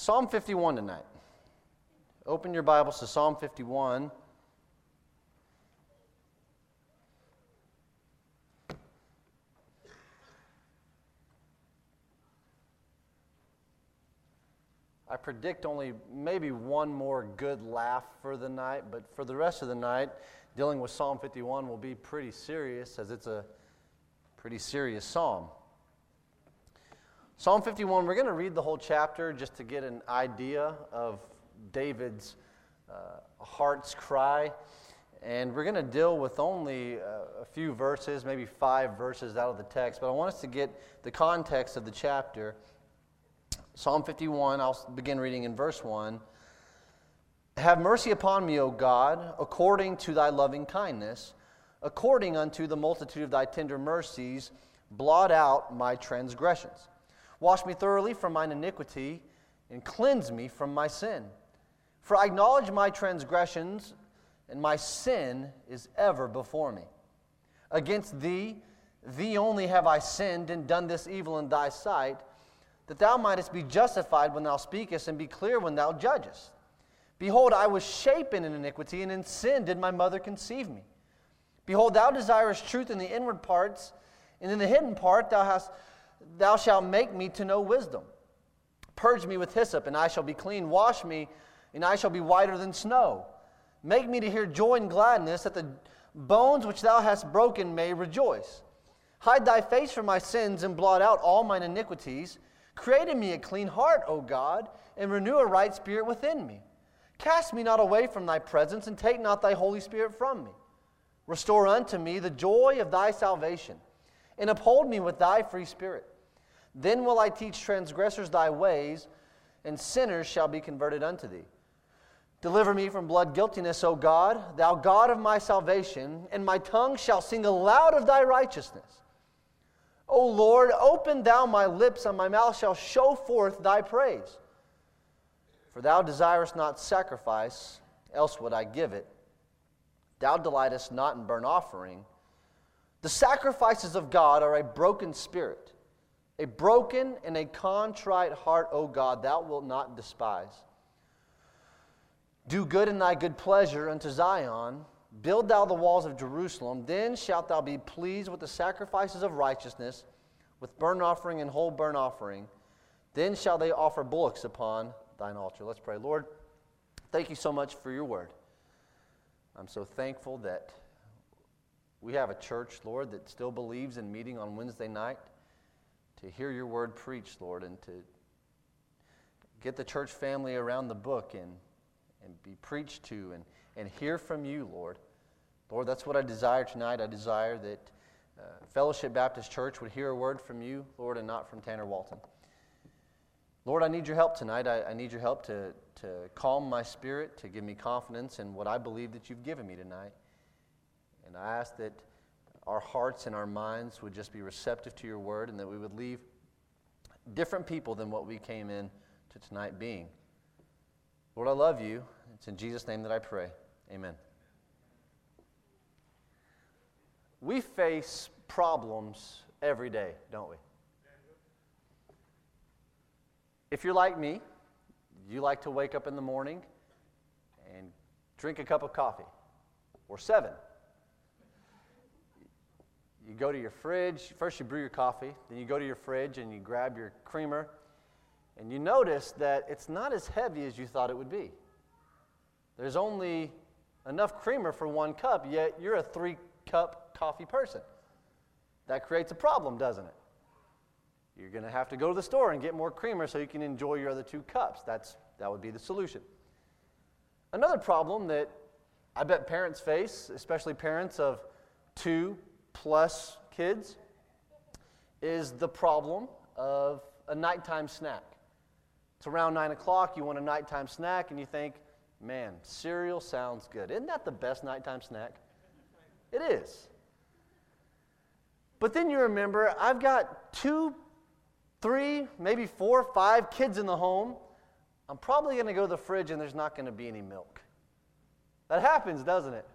Psalm 51 tonight. Open your Bibles to Psalm 51. I predict only maybe one more good laugh for the night, but for the rest of the night, dealing with Psalm 51 will be pretty serious as it's a pretty serious psalm. Psalm 51, we're going to read the whole chapter just to get an idea of David's uh, heart's cry. And we're going to deal with only uh, a few verses, maybe five verses out of the text, but I want us to get the context of the chapter Psalm 51, I'll begin reading in verse 1. Have mercy upon me, O God, according to thy loving kindness, according unto the multitude of thy tender mercies, blot out my transgressions. Wash me thoroughly from mine iniquity, and cleanse me from my sin. For I acknowledge my transgressions, and my sin is ever before me. Against thee, thee only have I sinned and done this evil in thy sight that thou mightest be justified when thou speakest, and be clear when thou judgest. Behold, I was shapen in iniquity, and in sin did my mother conceive me. Behold, thou desirest truth in the inward parts, and in the hidden part thou, hast, thou shalt make me to know wisdom. Purge me with hyssop, and I shall be clean. Wash me, and I shall be whiter than snow. Make me to hear joy and gladness, that the bones which thou hast broken may rejoice. Hide thy face from my sins, and blot out all mine iniquities. Create in me a clean heart, O God, and renew a right spirit within me. Cast me not away from thy presence, and take not thy Holy Spirit from me. Restore unto me the joy of thy salvation, and uphold me with thy free spirit. Then will I teach transgressors thy ways, and sinners shall be converted unto thee. Deliver me from blood guiltiness, O God, thou God of my salvation, and my tongue shall sing aloud of thy righteousness. O Lord, open thou my lips, and my mouth shall show forth thy praise. For thou desirest not sacrifice, else would I give it. Thou delightest not in burnt offering. The sacrifices of God are a broken spirit, a broken and a contrite heart, O God, thou wilt not despise. Do good in thy good pleasure unto Zion Build thou the walls of Jerusalem, then shalt thou be pleased with the sacrifices of righteousness, with burnt offering and whole burnt offering. Then shall they offer bullocks upon thine altar. Let's pray. Lord, thank you so much for your word. I'm so thankful that we have a church, Lord, that still believes in meeting on Wednesday night to hear your word preached, Lord, and to get the church family around the book and, and be preached to and and hear from you, Lord. Lord, that's what I desire tonight. I desire that uh, Fellowship Baptist Church would hear a word from you, Lord, and not from Tanner Walton. Lord, I need your help tonight. I, I need your help to, to calm my spirit, to give me confidence in what I believe that you've given me tonight. And I ask that our hearts and our minds would just be receptive to your word and that we would leave different people than what we came in to tonight being. Lord, I love you. It's in Jesus' name that I pray. Amen. We face problems every day, don't we? If you're like me, you like to wake up in the morning and drink a cup of coffee or seven. You go to your fridge, first you brew your coffee, then you go to your fridge and you grab your creamer, and you notice that it's not as heavy as you thought it would be. There's only enough creamer for one cup, yet you're a three cup coffee person. That creates a problem, doesn't it? You're going to have to go to the store and get more creamer so you can enjoy your other two cups. That's, that would be the solution. Another problem that I bet parents face, especially parents of two plus kids, is the problem of a nighttime snack. It's around 9 o'clock, you want a nighttime snack, and you think, Man, cereal sounds good. Isn't that the best nighttime snack? It is. But then you remember, I've got two, three, maybe four, five kids in the home. I'm probably going to go to the fridge and there's not going to be any milk. That happens, doesn't it?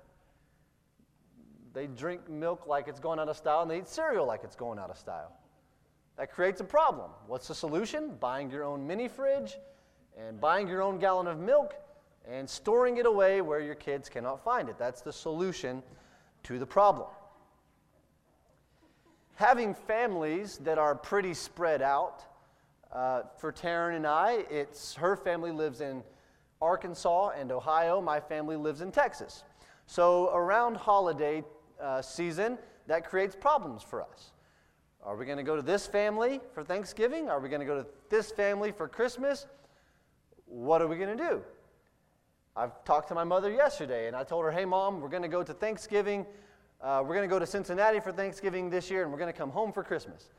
They drink milk like it's going out of style and they eat cereal like it's going out of style. That creates a problem. What's the solution? Buying your own mini fridge and buying your own gallon of milk and storing it away where your kids cannot find it. That's the solution to the problem. Having families that are pretty spread out, uh, for Taryn and I, it's her family lives in Arkansas and Ohio. My family lives in Texas. So around holiday uh, season, that creates problems for us. Are we going to go to this family for Thanksgiving? Are we going to go to this family for Christmas? What are we going to do? I've talked to my mother yesterday and I told her, hey, mom, we're going to go to Thanksgiving. Uh, we're going to go to Cincinnati for Thanksgiving this year and we're going to come home for Christmas.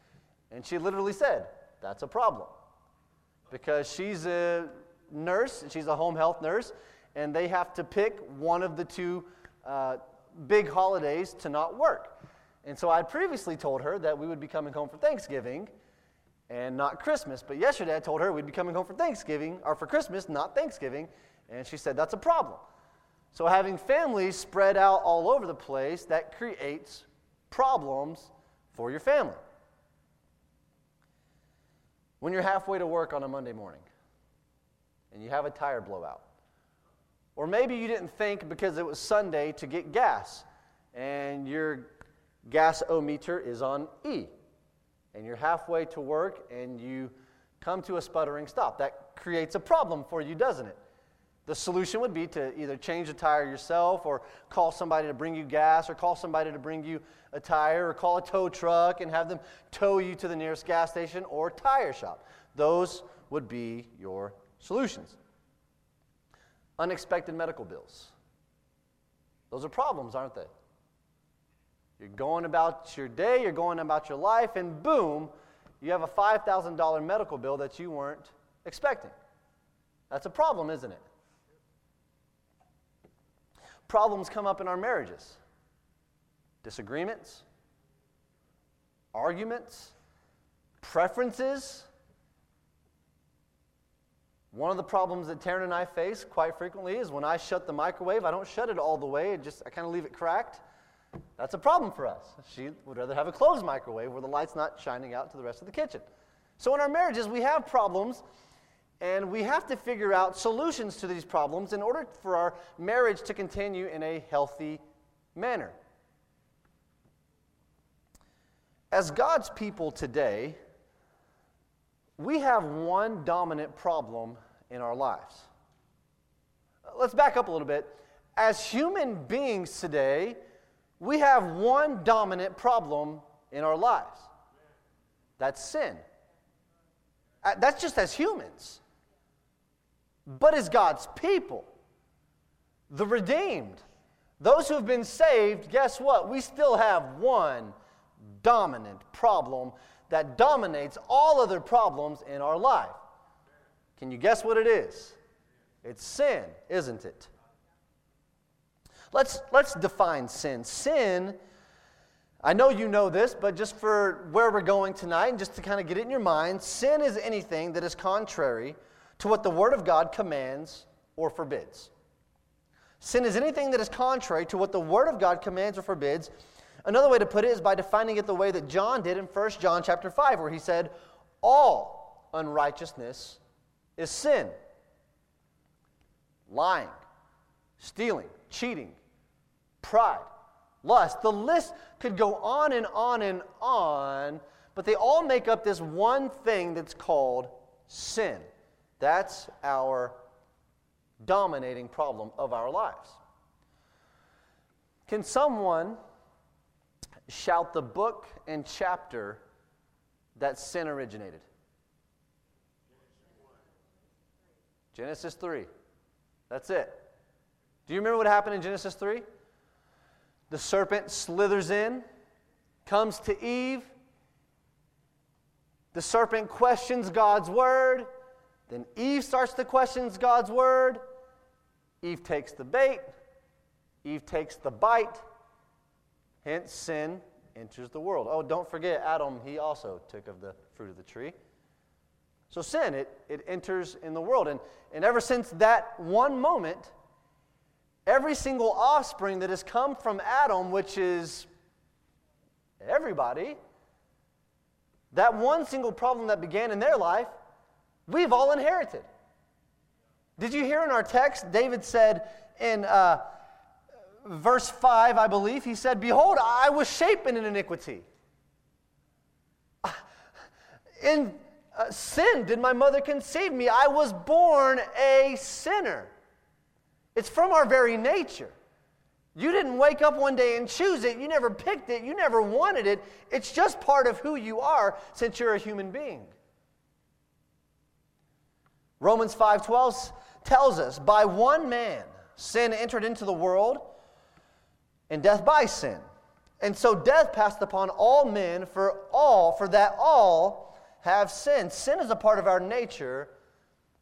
And she literally said, that's a problem. Because she's a nurse, she's a home health nurse, and they have to pick one of the two uh, big holidays to not work. And so I previously told her that we would be coming home for Thanksgiving and not Christmas. But yesterday I told her we'd be coming home for Thanksgiving, or for Christmas, not Thanksgiving. And she said that's a problem. So having families spread out all over the place, that creates problems for your family when you're halfway to work on a Monday morning and you have a tire blowout. Or maybe you didn't think because it was Sunday to get gas and your gas o meter is on E and you're halfway to work and you come to a sputtering stop. That creates a problem for you, doesn't it? The solution would be to either change the tire yourself or call somebody to bring you gas or call somebody to bring you a tire or call a tow truck and have them tow you to the nearest gas station or tire shop. Those would be your solutions. Unexpected medical bills. Those are problems, aren't they? You're going about your day, you're going about your life, and boom, you have a $5,000 medical bill that you weren't expecting. That's a problem, isn't it? Problems come up in our marriages disagreements, arguments, preferences. One of the problems that Taryn and I face quite frequently is when I shut the microwave, I don't shut it all the way, I just I kind of leave it cracked. That's a problem for us. She would rather have a closed microwave where the light's not shining out to the rest of the kitchen. So in our marriages, we have problems and we have to figure out solutions to these problems in order for our marriage to continue in a healthy manner. As God's people today, we have one dominant problem in our lives. Let's back up a little bit. As human beings today, we have one dominant problem in our lives that's sin. Uh, that's just as humans. But as God's people, the redeemed, those who have been saved, guess what? We still have one dominant problem that dominates all other problems in our life. Can you guess what it is? It's sin, isn't it? Let's, let's define sin. Sin, I know you know this, but just for where we're going tonight and just to kind of get it in your mind, sin is anything that is contrary to what the Word of God commands or forbids. Sin is anything that is contrary to what the Word of God commands or forbids. Another way to put it is by defining it the way that John did in 1 John chapter 5, where he said, All unrighteousness is sin. Lying, stealing, cheating, pride, lust. The list could go on and on and on, but they all make up this one thing that's called sin. That's our dominating problem of our lives. Can someone shout the book and chapter that sin originated? Genesis 3. That's it. Do you remember what happened in Genesis 3? The serpent slithers in, comes to Eve. The serpent questions God's word. Then Eve starts to question God's word. Eve takes the bait. Eve takes the bite. Hence, sin enters the world. Oh, don't forget, Adam, he also took of the fruit of the tree. So, sin, it, it enters in the world. And, and ever since that one moment, every single offspring that has come from Adam, which is everybody, that one single problem that began in their life we've all inherited. Did you hear in our text, David said in uh, verse 5, I believe, he said, Behold, I was shapen in iniquity. In sin did my mother conceive me. I was born a sinner. It's from our very nature. You didn't wake up one day and choose it. You never picked it. You never wanted it. It's just part of who you are since you're a human being. Romans 5:12 tells us, "By one man sin entered into the world, and death by sin. And so death passed upon all men for all, for that all have sin. Sin is a part of our nature,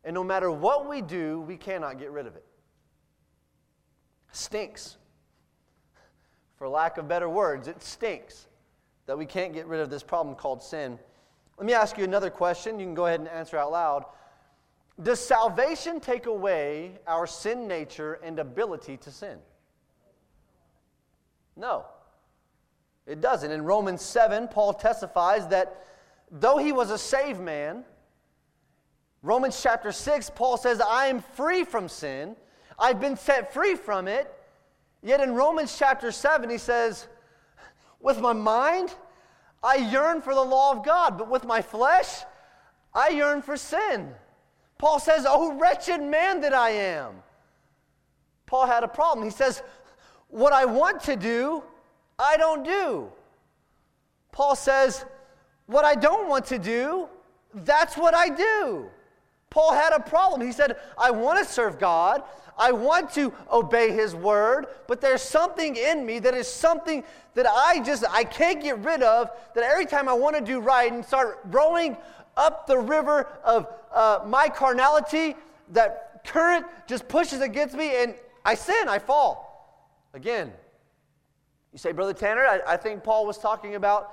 and no matter what we do, we cannot get rid of it. Stinks for lack of better words. It stinks that we can't get rid of this problem called sin. Let me ask you another question. You can go ahead and answer out loud. Does salvation take away our sin nature and ability to sin? No, it doesn't. In Romans 7, Paul testifies that though he was a saved man, Romans chapter 6, Paul says, I am free from sin. I've been set free from it. Yet in Romans chapter 7, he says, With my mind, I yearn for the law of God, but with my flesh, I yearn for sin. Paul says, Oh, wretched man that I am. Paul had a problem. He says, What I want to do, I don't do. Paul says, What I don't want to do, that's what I do. Paul had a problem. He said, I want to serve God. I want to obey his word, but there's something in me that is something that I just I can't get rid of that every time I want to do right and start rowing up the river of uh, my carnality, that current just pushes against me and I sin, I fall. Again, you say, Brother Tanner, I, I think Paul was talking about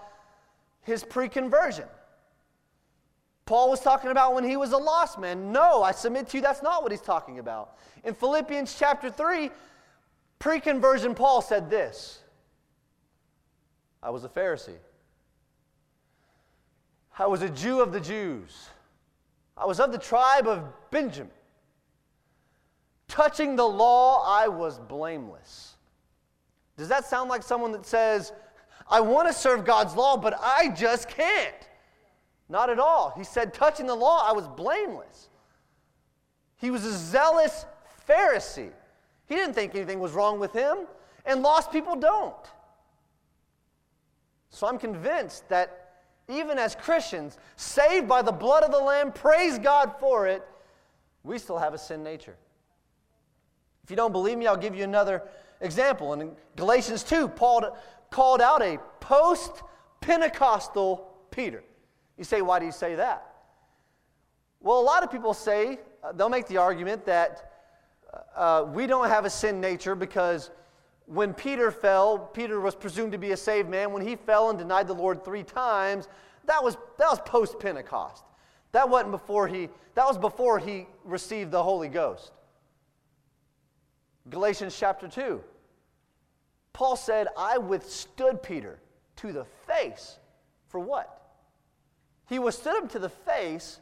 his pre conversion. Paul was talking about when he was a lost man. No, I submit to you that's not what he's talking about. In Philippians chapter 3, pre conversion, Paul said this I was a Pharisee, I was a Jew of the Jews, I was of the tribe of Benjamin. Touching the law, I was blameless. Does that sound like someone that says, I want to serve God's law, but I just can't? Not at all. He said, touching the law, I was blameless. He was a zealous Pharisee. He didn't think anything was wrong with him, and lost people don't. So I'm convinced that even as Christians, saved by the blood of the Lamb, praise God for it, we still have a sin nature. If you don't believe me, I'll give you another example. In Galatians 2, Paul called out a post Pentecostal Peter. You say, why do you say that? Well, a lot of people say, uh, they'll make the argument that uh, we don't have a sin nature because when Peter fell, Peter was presumed to be a saved man. When he fell and denied the Lord three times, that was, that was post Pentecost. That wasn't before he, that was before he received the Holy Ghost. Galatians chapter 2. Paul said, I withstood Peter to the face. For what? He withstood him to the face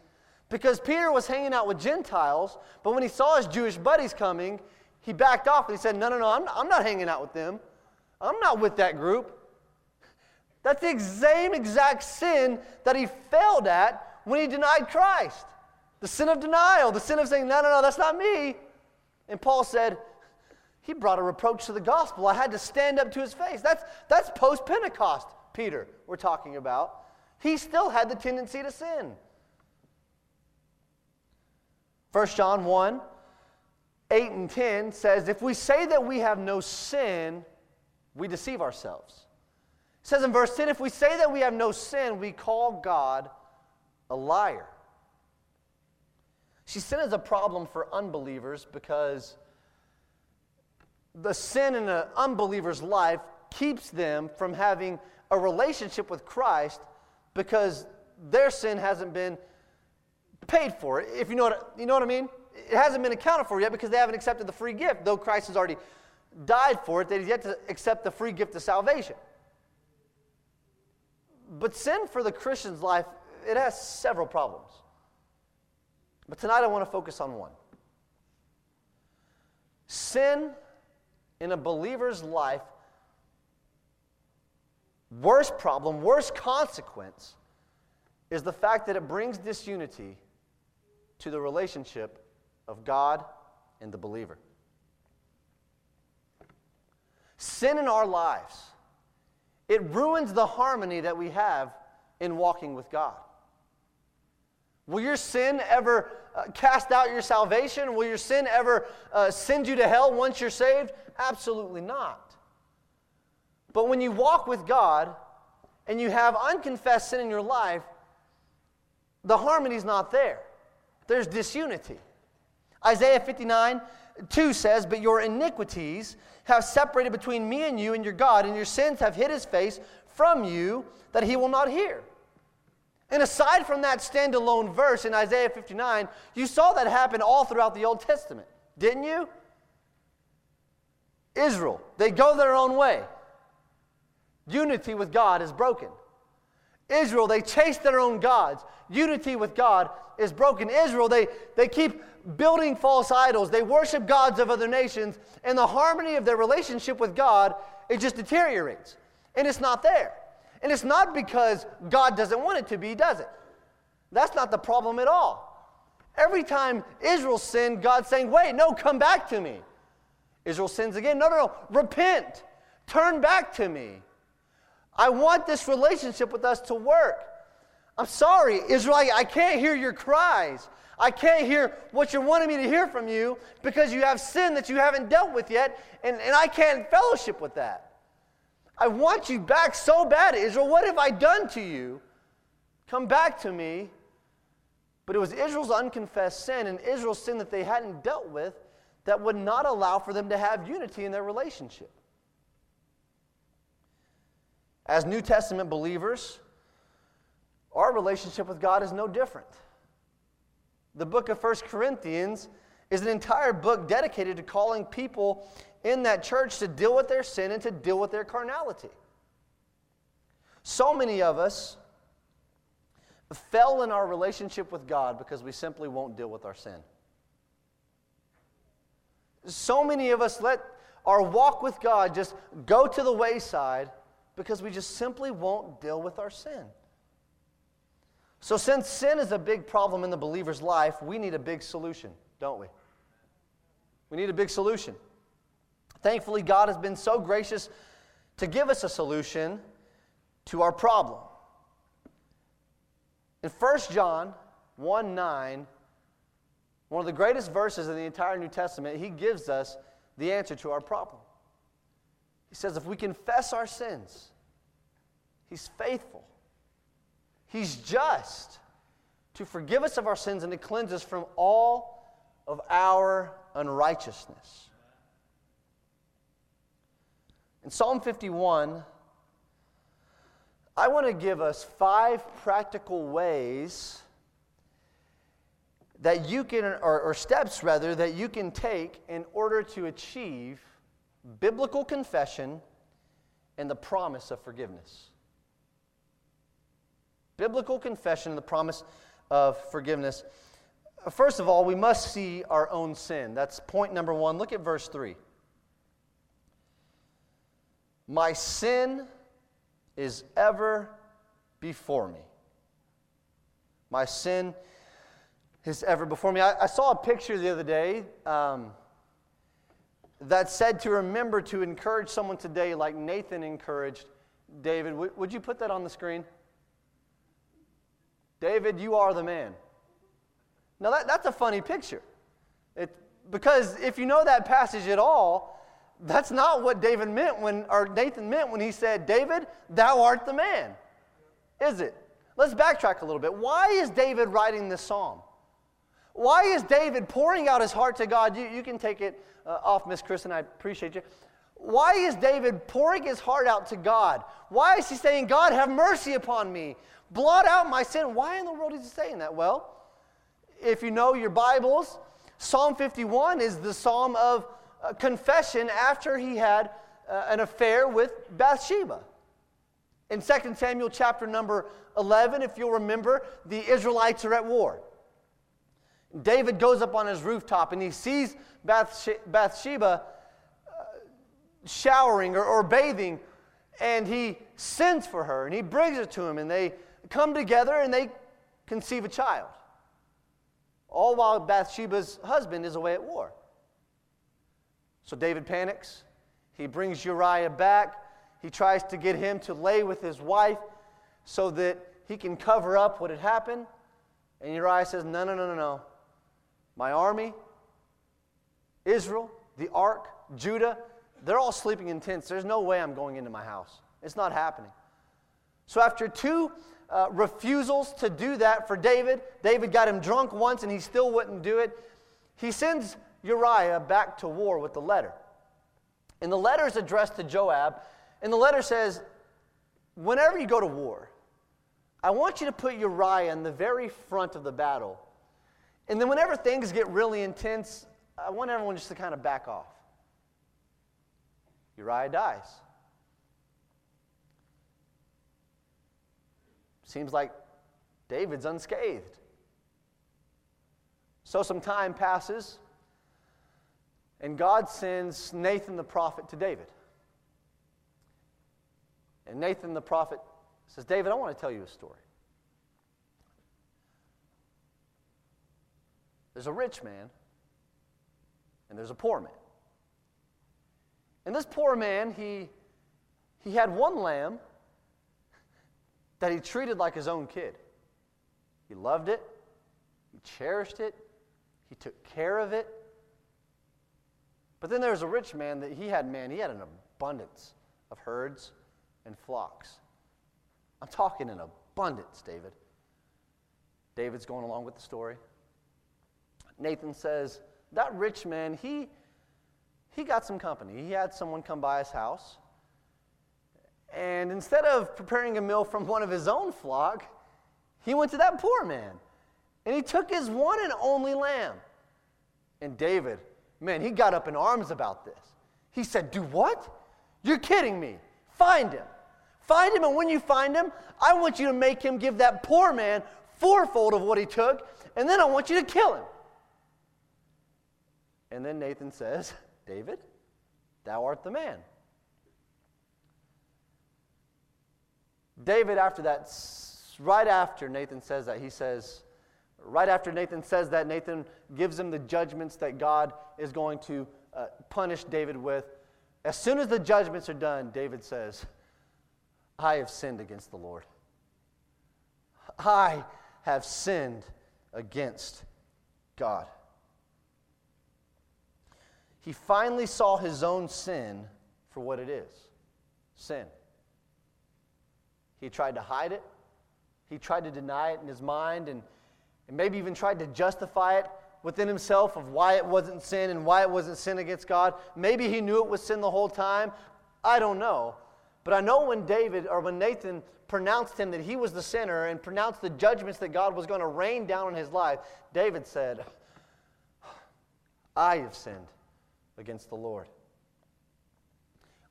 because Peter was hanging out with Gentiles, but when he saw his Jewish buddies coming, he backed off and he said, No, no, no, I'm, I'm not hanging out with them. I'm not with that group. That's the same exact sin that he failed at when he denied Christ. The sin of denial, the sin of saying, No, no, no, that's not me. And Paul said, He brought a reproach to the gospel. I had to stand up to his face. That's, that's post Pentecost, Peter, we're talking about he still had the tendency to sin. 1 John 1 8 and 10 says, If we say that we have no sin, we deceive ourselves. It says in verse 10, If we say that we have no sin, we call God a liar. See, sin is a problem for unbelievers because the sin in an unbeliever's life keeps them from having a relationship with Christ because their sin hasn't been paid for. If you know what, you know what I mean? It hasn't been accounted for yet because they haven't accepted the free gift, though Christ has already died for it, they have yet to accept the free gift of salvation. But sin for the Christian's life, it has several problems. But tonight I want to focus on one. Sin in a believer's life, worst problem, worst consequence, is the fact that it brings disunity to the relationship of God and the believer. Sin in our lives, it ruins the harmony that we have in walking with God. Will your sin ever uh, cast out your salvation? Will your sin ever uh, send you to hell once you're saved? Absolutely not. But when you walk with God and you have unconfessed sin in your life, the harmony's not there. There's disunity. Isaiah 59 2 says, But your iniquities have separated between me and you and your God, and your sins have hid his face from you that he will not hear. And aside from that standalone verse in Isaiah 59, you saw that happen all throughout the Old Testament, didn't you? Israel, they go their own way. Unity with God is broken. Israel, they chase their own gods. Unity with God is broken. Israel, they, they keep building false idols. They worship gods of other nations, and the harmony of their relationship with God, it just deteriorates. And it's not there. And it's not because God doesn't want it to be, does it? That's not the problem at all. Every time Israel sinned, God's saying, wait, no, come back to me. Israel sins again. No, no, no, repent. Turn back to me. I want this relationship with us to work. I'm sorry, Israel, I can't hear your cries. I can't hear what you're wanting me to hear from you because you have sin that you haven't dealt with yet, and, and I can't fellowship with that. I want you back so bad, Israel. What have I done to you? Come back to me. But it was Israel's unconfessed sin and Israel's sin that they hadn't dealt with that would not allow for them to have unity in their relationship. As New Testament believers, our relationship with God is no different. The book of First Corinthians is an entire book dedicated to calling people in that church to deal with their sin and to deal with their carnality. So many of us fell in our relationship with God because we simply won't deal with our sin. So many of us let our walk with God just go to the wayside because we just simply won't deal with our sin. So, since sin is a big problem in the believer's life, we need a big solution, don't we? We need a big solution. Thankfully, God has been so gracious to give us a solution to our problem. In 1 John 1 9, one of the greatest verses in the entire New Testament, he gives us the answer to our problem. He says, if we confess our sins, he's faithful, he's just to forgive us of our sins and to cleanse us from all of our unrighteousness. In Psalm 51, I want to give us five practical ways that you can, or, or, steps rather, that you can take in order to achieve biblical confession and the promise of forgiveness. Biblical confession and the promise of forgiveness. First of all, we must see our own sin. That's point number one. Look at verse 3. My sin is ever before me. My sin is ever before me. I, I saw a picture the other day um, that said to remember to encourage someone today like Nathan encouraged David. W- would you put that on the screen? David, you are the man. Now, that, that's a funny picture. It, because if you know that passage at all, that's not what David meant when, or Nathan meant when he said, David, thou art the man. Is it? Let's backtrack a little bit. Why is David writing this psalm? Why is David pouring out his heart to God? You, you can take it uh, off, Miss Kristen. I appreciate you. Why is David pouring his heart out to God? Why is he saying, God, have mercy upon me? Blot out my sin. Why in the world is he saying that? Well, if you know your Bibles, Psalm 51 is the psalm of confession after he had uh, an affair with Bathsheba. In 2 Samuel chapter number 11, if you'll remember, the Israelites are at war. David goes up on his rooftop and he sees Bathsheba uh, showering or, or bathing, and he sends for her and he brings her to him, and they come together and they conceive a child. All while Bathsheba's husband is away at war. So David panics. He brings Uriah back. He tries to get him to lay with his wife so that he can cover up what had happened. And Uriah says, No, no, no, no, no. My army, Israel, the ark, Judah, they're all sleeping in tents. There's no way I'm going into my house. It's not happening. So after two uh, refusals to do that for David, David got him drunk once and he still wouldn't do it. He sends Uriah back to war with the letter. And the letter is addressed to Joab, and the letter says, Whenever you go to war, I want you to put Uriah in the very front of the battle. And then, whenever things get really intense, I want everyone just to kind of back off. Uriah dies. Seems like David's unscathed. So, some time passes, and God sends Nathan the prophet to David. And Nathan the prophet says, David, I want to tell you a story. There's a rich man and there's a poor man. And this poor man, he, he had one lamb that he treated like his own kid. He loved it, he cherished it, he took care of it. But then there was a rich man that he had, man, he had an abundance of herds and flocks. I'm talking in abundance, David. David's going along with the story. Nathan says, That rich man, he, he got some company. He had someone come by his house. And instead of preparing a meal from one of his own flock, he went to that poor man. And he took his one and only lamb. And David, man, he got up in arms about this. He said, Do what? You're kidding me. Find him. Find him, and when you find him, I want you to make him give that poor man fourfold of what he took, and then I want you to kill him. And then Nathan says, David, thou art the man. David, after that, right after Nathan says that, he says, right after Nathan says that, Nathan gives him the judgments that God is going to uh, punish David with. As soon as the judgments are done, David says, I have sinned against the Lord. I have sinned against God. He finally saw his own sin for what it is sin. He tried to hide it, he tried to deny it in his mind, and, and maybe even tried to justify it within himself of why it wasn't sin and why it wasn't sin against God. Maybe he knew it was sin the whole time. I don't know. But I know when David or when Nathan pronounced him that he was the sinner and pronounced the judgments that God was going to rain down on his life, David said, I have sinned against the Lord.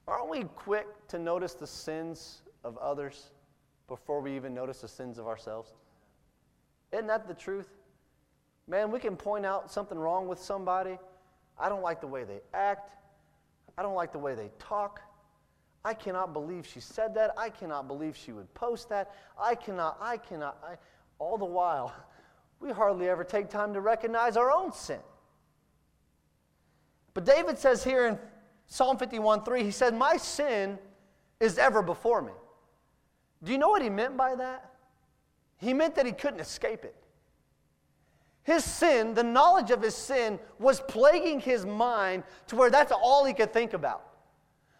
Aren't we quick to notice the sins of others before we even notice the sins of ourselves? Isn't that the truth? Man, we can point out something wrong with somebody. I don't like the way they act. I don't like the way they talk. I cannot believe she said that. I cannot believe she would post that. I cannot, I cannot. I, all the while, we hardly ever take time to recognize our own sin. But David says here in Psalm 51 3, he said, My sin is ever before me. Do you know what he meant by that? He meant that he couldn't escape it. His sin, the knowledge of his sin, was plaguing his mind to where that's all he could think about.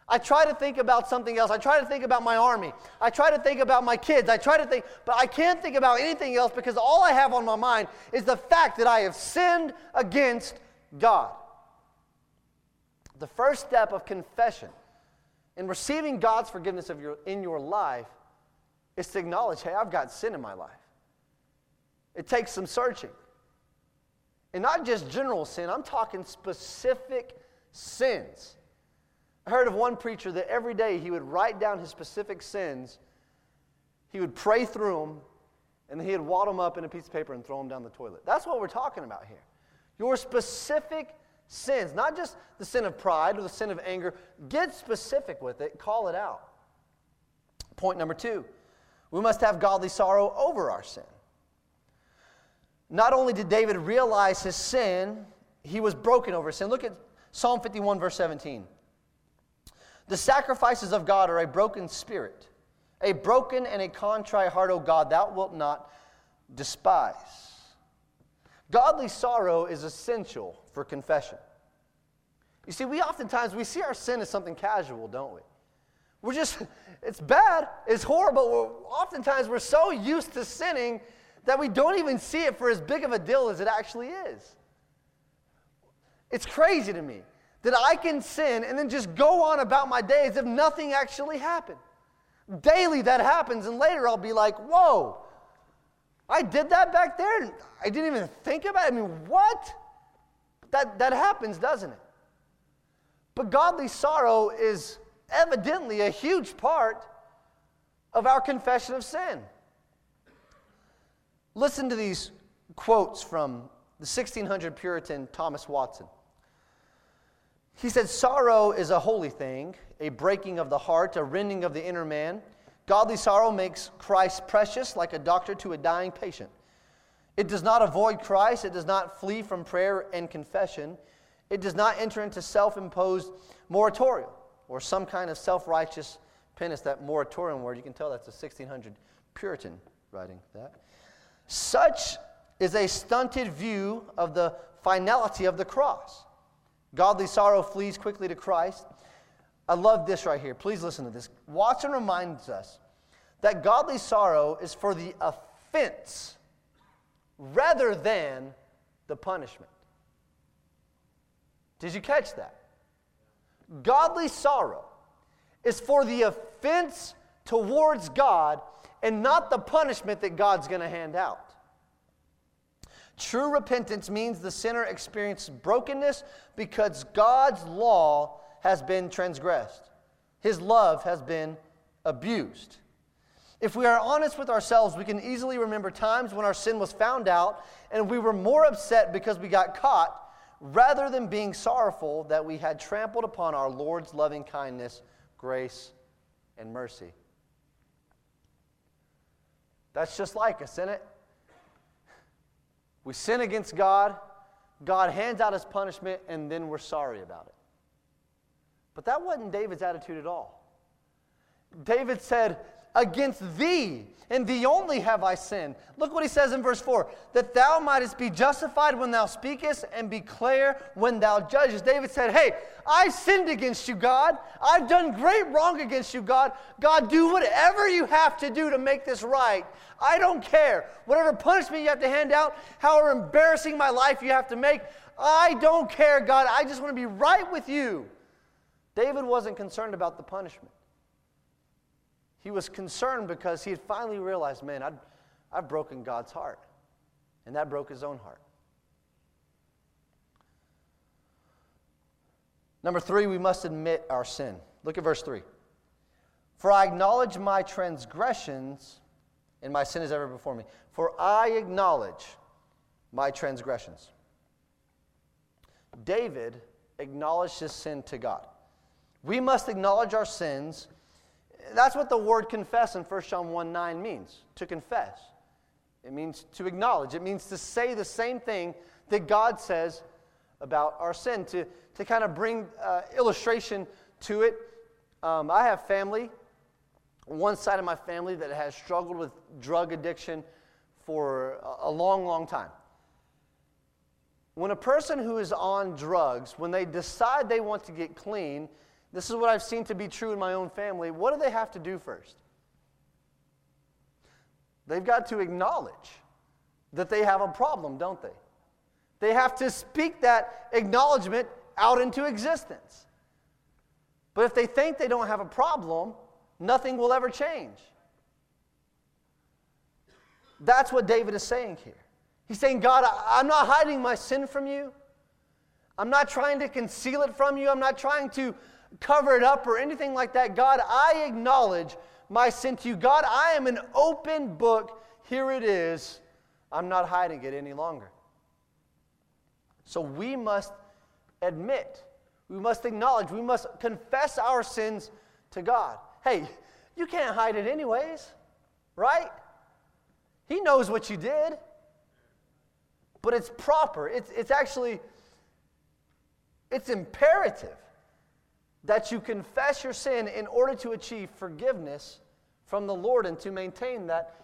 I try to think about something else. I try to think about my army. I try to think about my kids. I try to think, but I can't think about anything else because all I have on my mind is the fact that I have sinned against God. The first step of confession in receiving God's forgiveness of your, in your life is to acknowledge, hey, I've got sin in my life. It takes some searching. And not just general sin, I'm talking specific sins I heard of one preacher that every day he would write down his specific sins, he would pray through them, and then he'd wad them up in a piece of paper and throw them down the toilet. That's what we're talking about here. Your specific sins, not just the sin of pride or the sin of anger. Get specific with it, call it out. Point number two we must have godly sorrow over our sin. Not only did David realize his sin, he was broken over sin. Look at Psalm 51, verse 17. The sacrifices of God are a broken spirit, a broken and a contrite heart, O God, thou wilt not despise. Godly sorrow is essential for confession. You see, we oftentimes we see our sin as something casual, don't we? We're just, it's bad, it's horrible. We're, oftentimes we're so used to sinning that we don't even see it for as big of a deal as it actually is. It's crazy to me that I can sin and then just go on about my day as if nothing actually happened. Daily that happens, and later I'll be like, whoa, I did that back there I didn't even think about it. I mean, what? That, that happens, doesn't it? But godly sorrow is evidently a huge part of our confession of sin. Listen to these quotes from the 1600 Puritan Thomas Watson. He said, Sorrow is a holy thing, a breaking of the heart, a rending of the inner man. Godly sorrow makes Christ precious like a doctor to a dying patient. It does not avoid Christ, it does not flee from prayer and confession, it does not enter into self imposed moratorium or some kind of self righteous penance. That moratorium word, you can tell that's a 1600 Puritan writing that. Such is a stunted view of the finality of the cross. Godly sorrow flees quickly to Christ. I love this right here. Please listen to this. Watson reminds us that godly sorrow is for the offense rather than the punishment. Did you catch that? Mm. Godly sorrow is for the offense towards God and not the punishment that God's going to hand out. True repentance means the sinner experiences brokenness because God's law has been transgressed, His love has been abused. If we are honest with ourselves, we can easily remember times when our sin was found out and we were more upset because we got caught rather than being sorrowful that we had trampled upon our Lord's loving kindness, grace, and mercy. That's just like us, isn't it? We sin against God, God hands out his punishment, and then we're sorry about it. But that wasn't David's attitude at all. David said, Against thee and thee only have I sinned. Look what he says in verse 4 that thou mightest be justified when thou speakest and be clear when thou judgest. David said, Hey, I've sinned against you, God. I've done great wrong against you, God. God, do whatever you have to do to make this right. I don't care. Whatever punishment you have to hand out, however embarrassing my life you have to make, I don't care, God. I just want to be right with you. David wasn't concerned about the punishment. He was concerned because he had finally realized, man, I'd, I've broken God's heart. And that broke his own heart. Number three, we must admit our sin. Look at verse three. For I acknowledge my transgressions and my sin is ever before me. For I acknowledge my transgressions. David acknowledged his sin to God. We must acknowledge our sins. That's what the word confess in 1 John 1 9 means to confess. It means to acknowledge, it means to say the same thing that God says about our sin. To, to kind of bring uh, illustration to it, um, I have family one side of my family that has struggled with drug addiction for a long, long time. When a person who is on drugs, when they decide they want to get clean, this is what I've seen to be true in my own family. What do they have to do first? They've got to acknowledge that they have a problem, don't they? They have to speak that acknowledgement out into existence. But if they think they don't have a problem, nothing will ever change. That's what David is saying here. He's saying, God, I'm not hiding my sin from you. I'm not trying to conceal it from you. I'm not trying to cover it up or anything like that. God, I acknowledge my sin to you. God, I am an open book here it is. I'm not hiding it any longer. So we must admit, we must acknowledge, we must confess our sins to God. Hey, you can't hide it anyways, right? He knows what you did. But it's proper. It's, it's actually, it's imperative that you confess your sin in order to achieve forgiveness from the Lord and to maintain that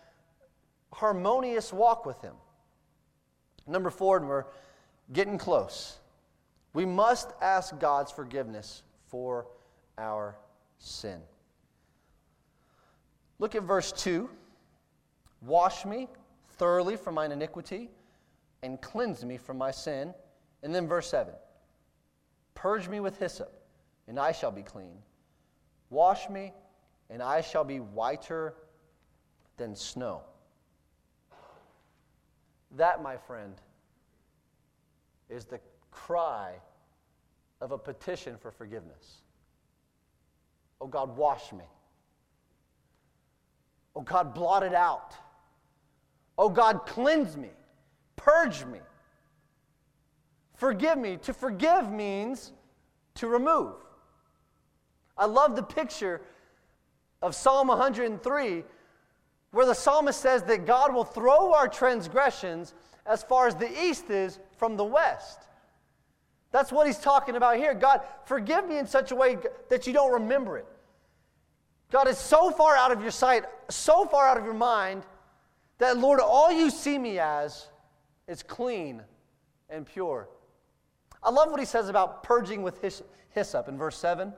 harmonious walk with Him. Number four, and we're getting close. We must ask God's forgiveness for our sin. Look at verse 2. Wash me thoroughly from mine iniquity and cleanse me from my sin. And then verse 7 Purge me with hyssop, and I shall be clean. Wash me, and I shall be whiter than snow. That, my friend, is the cry of a petition for forgiveness. Oh God, wash me. Oh God, blot it out. Oh God, cleanse me, purge me, forgive me. To forgive means to remove. I love the picture of Psalm 103 where the psalmist says that God will throw our transgressions as far as the east is from the west. That's what he's talking about here. God, forgive me in such a way that you don't remember it. God is so far out of your sight, so far out of your mind, that, Lord, all you see me as is clean and pure. I love what he says about purging with hyssop in verse 7.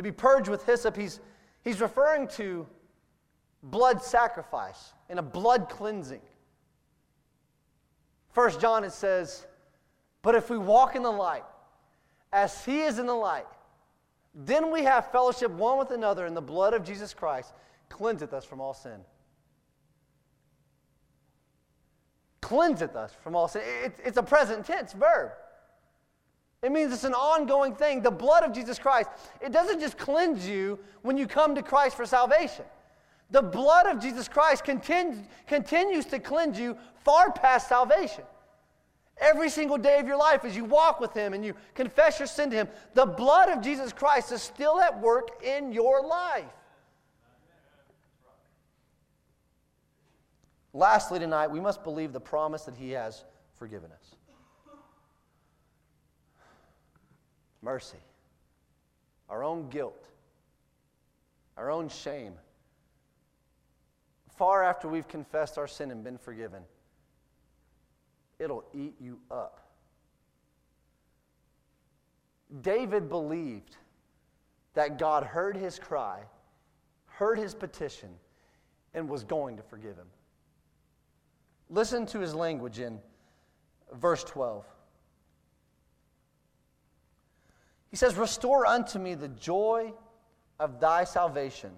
To be purged with hyssop, he's, he's referring to blood sacrifice and a blood cleansing. First John, it says, But if we walk in the light, as he is in the light, then we have fellowship one with another, and the blood of Jesus Christ cleanseth us from all sin. Cleanseth us from all sin. It's a present tense verb. It means it's an ongoing thing. The blood of Jesus Christ, it doesn't just cleanse you when you come to Christ for salvation. The blood of Jesus Christ continu- continues to cleanse you far past salvation. Every single day of your life, as you walk with Him and you confess your sin to Him, the blood of Jesus Christ is still at work in your life. Lastly, tonight, we must believe the promise that He has forgiven us. Mercy, our own guilt, our own shame. Far after we've confessed our sin and been forgiven it'll eat you up. David believed that God heard his cry, heard his petition, and was going to forgive him. Listen to his language in verse 12. He says, Restore unto me the joy of thy salvation,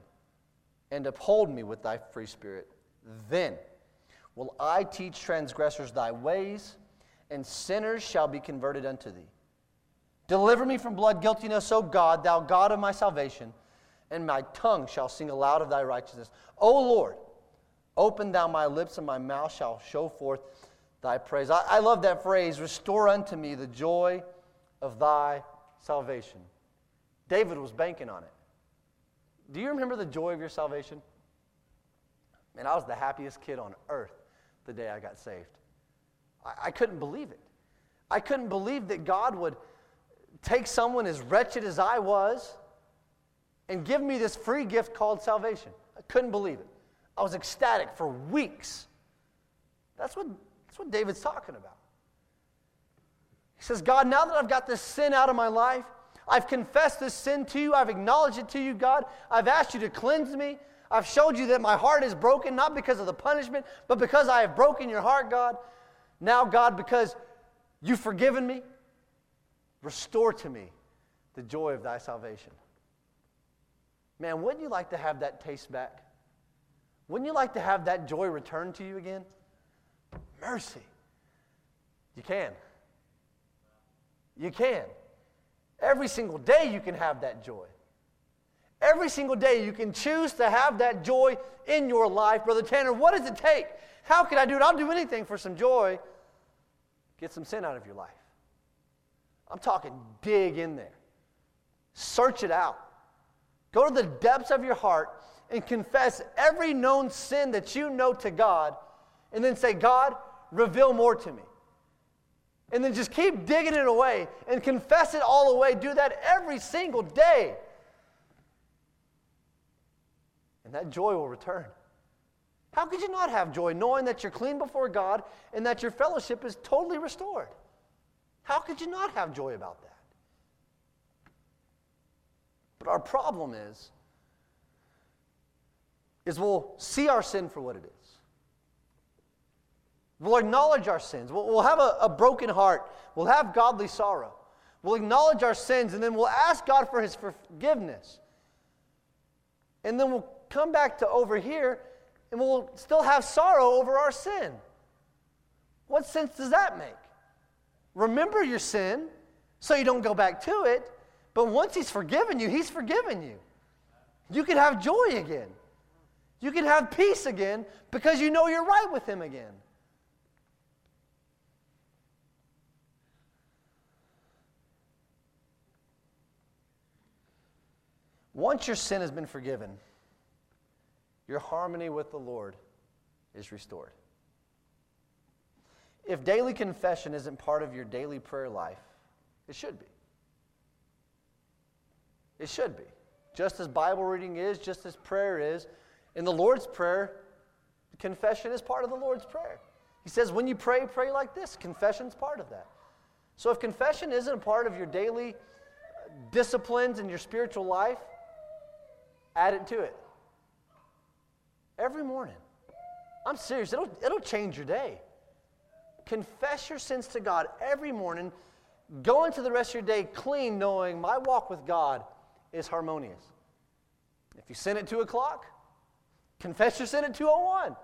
and uphold me with thy free spirit. Then will I teach transgressors thy ways, and sinners shall be converted unto thee. Deliver me from blood guiltiness, O God, thou God of my salvation, and my tongue shall sing aloud of thy righteousness. O Lord, open thou my lips, and my mouth shall show forth thy praise. I, I love that phrase restore unto me the joy of thy salvation. David was banking on it. Do you remember the joy of your salvation? Man, I was the happiest kid on earth the day I got saved. I, I couldn't believe it. I couldn't believe that God would take someone as wretched as I was and give me this free gift called salvation. I couldn't believe it. I was ecstatic for weeks. That's what, that's what David's talking about. He says, God, now that I've got this sin out of my life, I've confessed this sin to you, I've acknowledged it to you, God, I've asked you to cleanse me, I've showed you that my heart is broken, not because of the punishment, but because I have broken your heart, God. Now, God, because you've forgiven me, restore to me the joy of thy salvation. Man, wouldn't you like to have that taste back? Wouldn't you like to have that joy returned to you again? Mercy. You can. You can. Every single day you can have that joy. every single day you can choose to have that joy in your life. Brother Tanner, what does it take? How can I do it? I'll do anything for some joy. Get some sin out of your life. I'm talking dig in there. Search it out. Go to the depths of your heart and confess every known sin that you know to God, and then say, God, reveal more to me. And then just keep digging it away and confess it all away. Do that every single day. And that joy will return. How could you not have joy knowing that you're clean before God and that your fellowship is totally restored? How could you not have joy about that? But our problem is is we'll see our sin for what it is. We'll acknowledge our sins. We'll, we'll have a, a broken heart. We'll have godly sorrow. We'll acknowledge our sins and then we'll ask God for His forgiveness. And then we'll come back to over here and we'll still have sorrow over our sin. What sense does that make? Remember your sin so you don't go back to it, but once He's forgiven you, He's forgiven you. You can have joy again. You can have peace again because you know you're right with Him again. Once your sin has been forgiven, your harmony with the Lord is restored. If daily confession isn't part of your daily prayer life, it should be. It should be. Just as Bible reading is, just as prayer is. In the Lord's Prayer, confession is part of the Lord's Prayer. He says, when you pray, pray like this. Confession's part of that. So if confession isn't a part of your daily disciplines in your spiritual life, add it to it. Every morning. I'm serious, it'll, it'll change your day. Confess your sins to God every morning. Go into the rest of your day clean, knowing my walk with God is harmonious. If you sin at 2 o'clock, confess your sin at 201.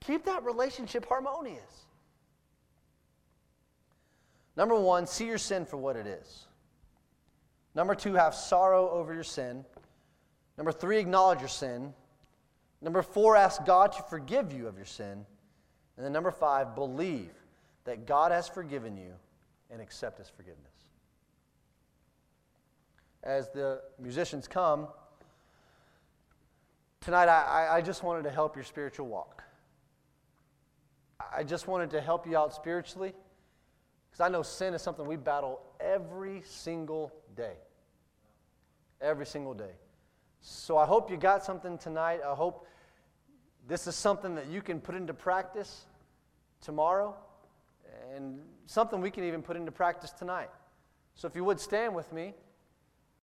Keep that relationship harmonious. Number one, see your sin for what it is. Number two, have sorrow over your sin. Number three, acknowledge your sin. Number four, ask God to forgive you of your sin. And then number five, believe that God has forgiven you and accept his forgiveness. As the musicians come, tonight I, I just wanted to help your spiritual walk. I just wanted to help you out spiritually because I know sin is something we battle every single day. Every single day. So I hope you got something tonight. I hope this is something that you can put into practice tomorrow and something we can even put into practice tonight. So if you would stand with me.